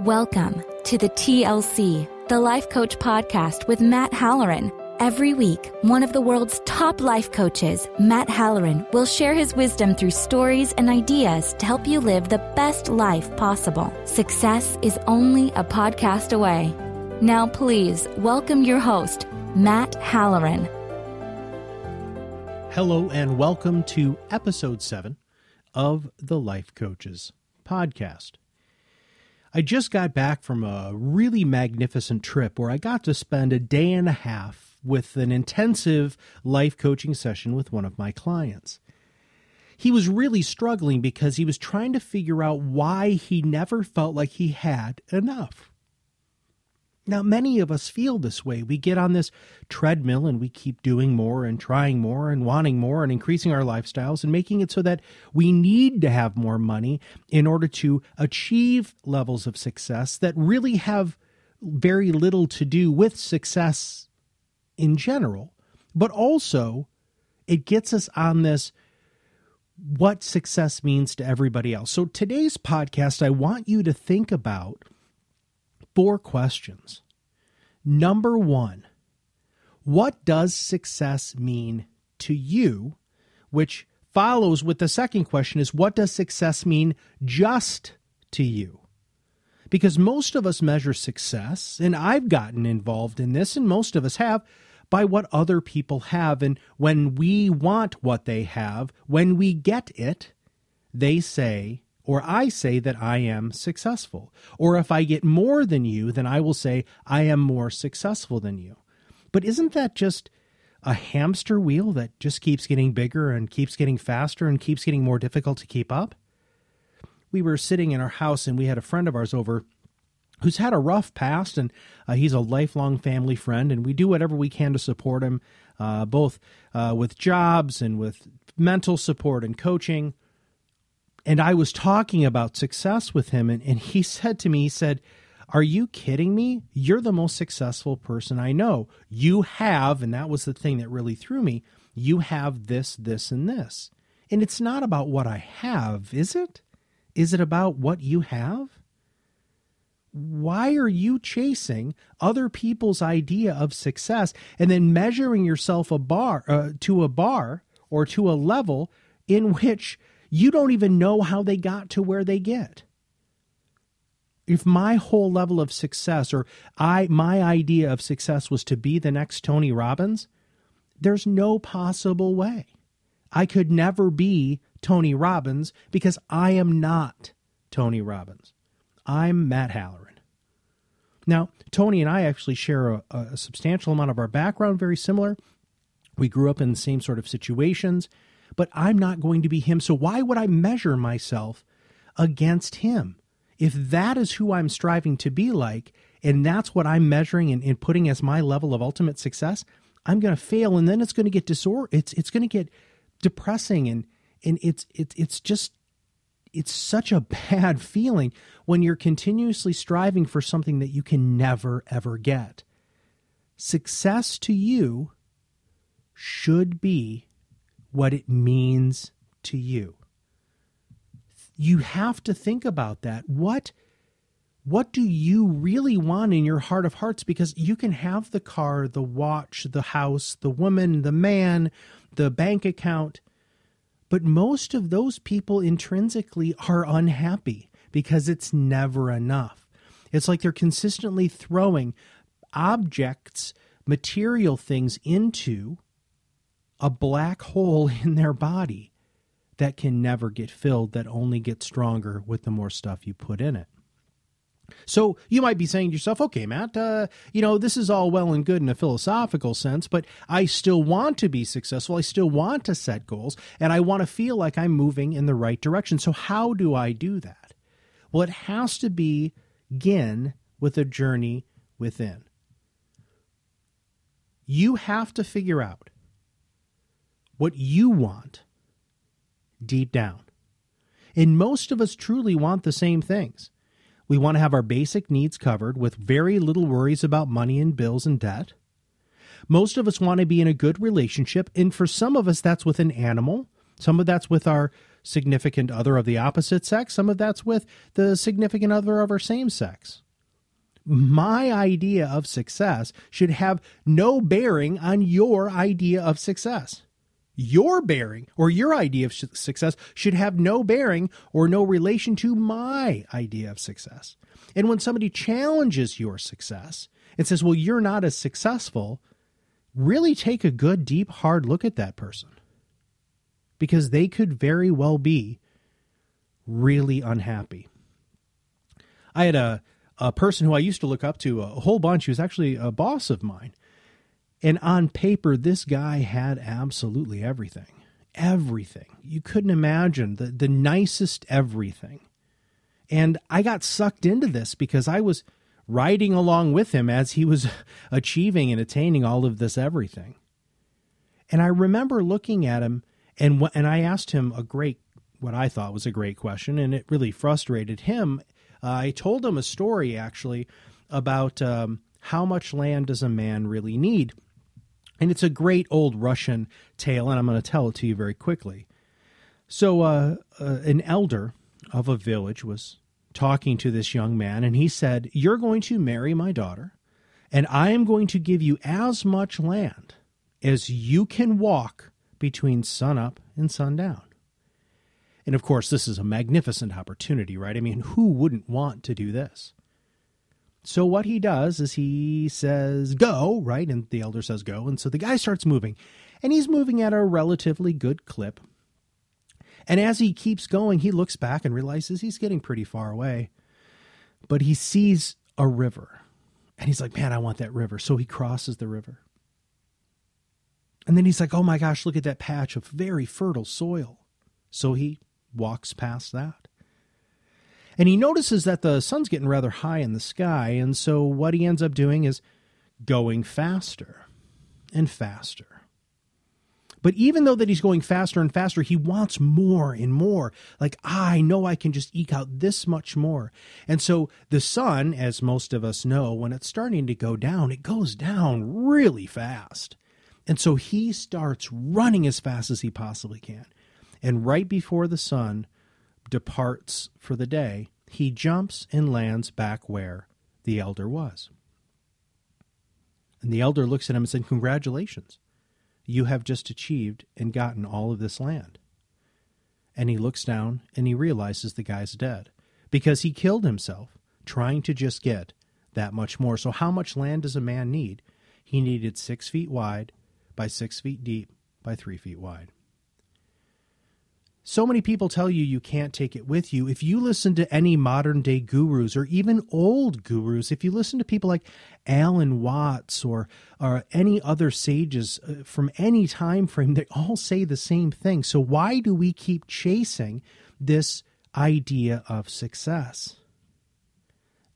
Welcome to the TLC, the Life Coach Podcast with Matt Halloran. Every week, one of the world's top life coaches, Matt Halloran, will share his wisdom through stories and ideas to help you live the best life possible. Success is only a podcast away. Now, please welcome your host, Matt Halloran. Hello, and welcome to episode seven of the Life Coaches podcast. I just got back from a really magnificent trip where I got to spend a day and a half with an intensive life coaching session with one of my clients. He was really struggling because he was trying to figure out why he never felt like he had enough. Now, many of us feel this way. We get on this treadmill and we keep doing more and trying more and wanting more and increasing our lifestyles and making it so that we need to have more money in order to achieve levels of success that really have very little to do with success in general, but also it gets us on this what success means to everybody else. So, today's podcast, I want you to think about four questions. Number one, what does success mean to you? Which follows with the second question is what does success mean just to you? Because most of us measure success, and I've gotten involved in this, and most of us have, by what other people have. And when we want what they have, when we get it, they say, or I say that I am successful. Or if I get more than you, then I will say I am more successful than you. But isn't that just a hamster wheel that just keeps getting bigger and keeps getting faster and keeps getting more difficult to keep up? We were sitting in our house and we had a friend of ours over who's had a rough past and uh, he's a lifelong family friend and we do whatever we can to support him uh, both uh, with jobs and with mental support and coaching and I was talking about success with him, and, and he said to me, he said, Are you kidding me? You're the most successful person I know. You have, and that was the thing that really threw me, you have this, this, and this. And it's not about what I have, is it? Is it about what you have? Why are you chasing other people's idea of success and then measuring yourself a bar uh, to a bar or to a level in which you don't even know how they got to where they get. If my whole level of success or I my idea of success was to be the next Tony Robbins, there's no possible way. I could never be Tony Robbins because I am not Tony Robbins. I'm Matt Halloran. Now, Tony and I actually share a, a, substantial amount of our background, very similar. We grew up in the same sort of situations but I'm not going to be him. So why would I measure myself against him? If that is who I'm striving to be like, and that's what I'm measuring and, and putting as my level of ultimate success, I'm going to fail, and then it's going to get disor. It's it's going to get depressing, and and it's it's it's just it's such a bad feeling when you're continuously striving for something that you can never ever get. Success to you should be what it means to you. You have to think about that. What what do you really want in your heart of hearts because you can have the car, the watch, the house, the woman, the man, the bank account, but most of those people intrinsically are unhappy because it's never enough. It's like they're consistently throwing objects, material things into a black hole in their body that can never get filled, that only gets stronger with the more stuff you put in it. So you might be saying to yourself, okay, Matt, uh, you know, this is all well and good in a philosophical sense, but I still want to be successful. I still want to set goals, and I want to feel like I'm moving in the right direction. So how do I do that? Well, it has to begin with a journey within. You have to figure out what you want deep down. And most of us truly want the same things. We want to have our basic needs covered with very little worries about money and bills and debt. Most of us want to be in a good relationship, and for some of us, that's with an animal. Some of that's with our significant other of the opposite sex, some of that's with the significant other of our same sex. My idea of success should have no bearing on your idea of success. Your bearing or your idea of success should have no bearing or no relation to my idea of success. And when somebody challenges your success and says, well, you're not as successful, really take a good, deep, hard look at that person because they could very well be really unhappy. I had a, a person who I used to look up to a whole bunch. He was actually a boss of mine. And on paper, this guy had absolutely everything. Everything. You couldn't imagine the, the nicest everything. And I got sucked into this because I was riding along with him as he was achieving and attaining all of this everything. And I remember looking at him and and I asked him a great what I thought was a great question and it really frustrated him. Uh, I told him a story actually about um, how much land does a man really need? And it's a great old Russian tale, and I'm going to tell it to you very quickly. So, uh, uh, an elder of a village was talking to this young man, and he said, You're going to marry my daughter, and I am going to give you as much land as you can walk between sunup and sundown. And of course, this is a magnificent opportunity, right? I mean, who wouldn't want to do this? So, what he does is he says, Go, right? And the elder says, Go. And so the guy starts moving, and he's moving at a relatively good clip. And as he keeps going, he looks back and realizes he's getting pretty far away. But he sees a river. And he's like, man, I want that river. So he crosses the river. And then he's like, oh my gosh, look at that patch of very fertile soil. So he walks past that. And he notices that the sun's getting rather high in the sky. And so what he ends up doing is going faster and faster but even though that he's going faster and faster, he wants more and more. Like, ah, I know I can just eke out this much more. And so the sun, as most of us know, when it's starting to go down, it goes down really fast. And so he starts running as fast as he possibly can. And right before the sun departs for the day, he jumps and lands back where the elder was. And the elder looks at him and says, Congratulations you have just achieved and gotten all of this land. And he looks down and he realizes the guy's dead because he killed himself trying to just get that much more. So, how much land does a man need? He needed six feet wide by six feet deep by three feet wide. So many people tell you you can't take it with you. If you listen to any modern day gurus or even old gurus, if you listen to people like Alan Watts or, or any other sages uh, from any time frame, they all say the same thing. So why do we keep chasing this idea of success?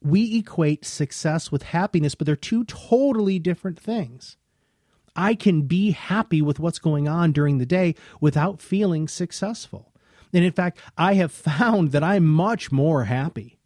We equate success with happiness, but they're two totally different things. I can be happy with what's going on during the day without feeling successful. And in fact, I have found that I'm much more happy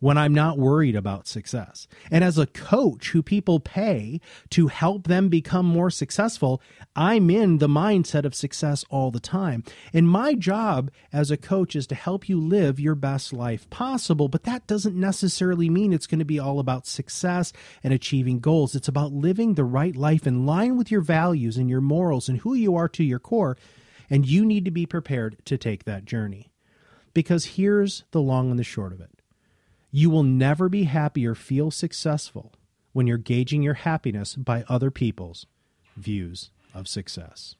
when I'm not worried about success. And as a coach who people pay to help them become more successful, I'm in the mindset of success all the time. And my job as a coach is to help you live your best life possible, but that doesn't necessarily mean it's going to be all about success and achieving goals. It's about living the right life in line with your values and your morals and who you are to your core. And you need to be prepared to take that journey. Because here's the long and the short of it you will never be happy or feel successful when you're gauging your happiness by other people's views of success.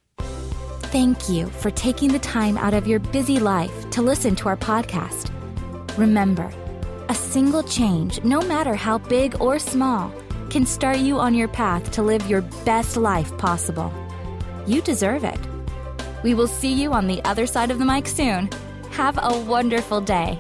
Thank you for taking the time out of your busy life to listen to our podcast. Remember, a single change, no matter how big or small, can start you on your path to live your best life possible. You deserve it. We will see you on the other side of the mic soon. Have a wonderful day.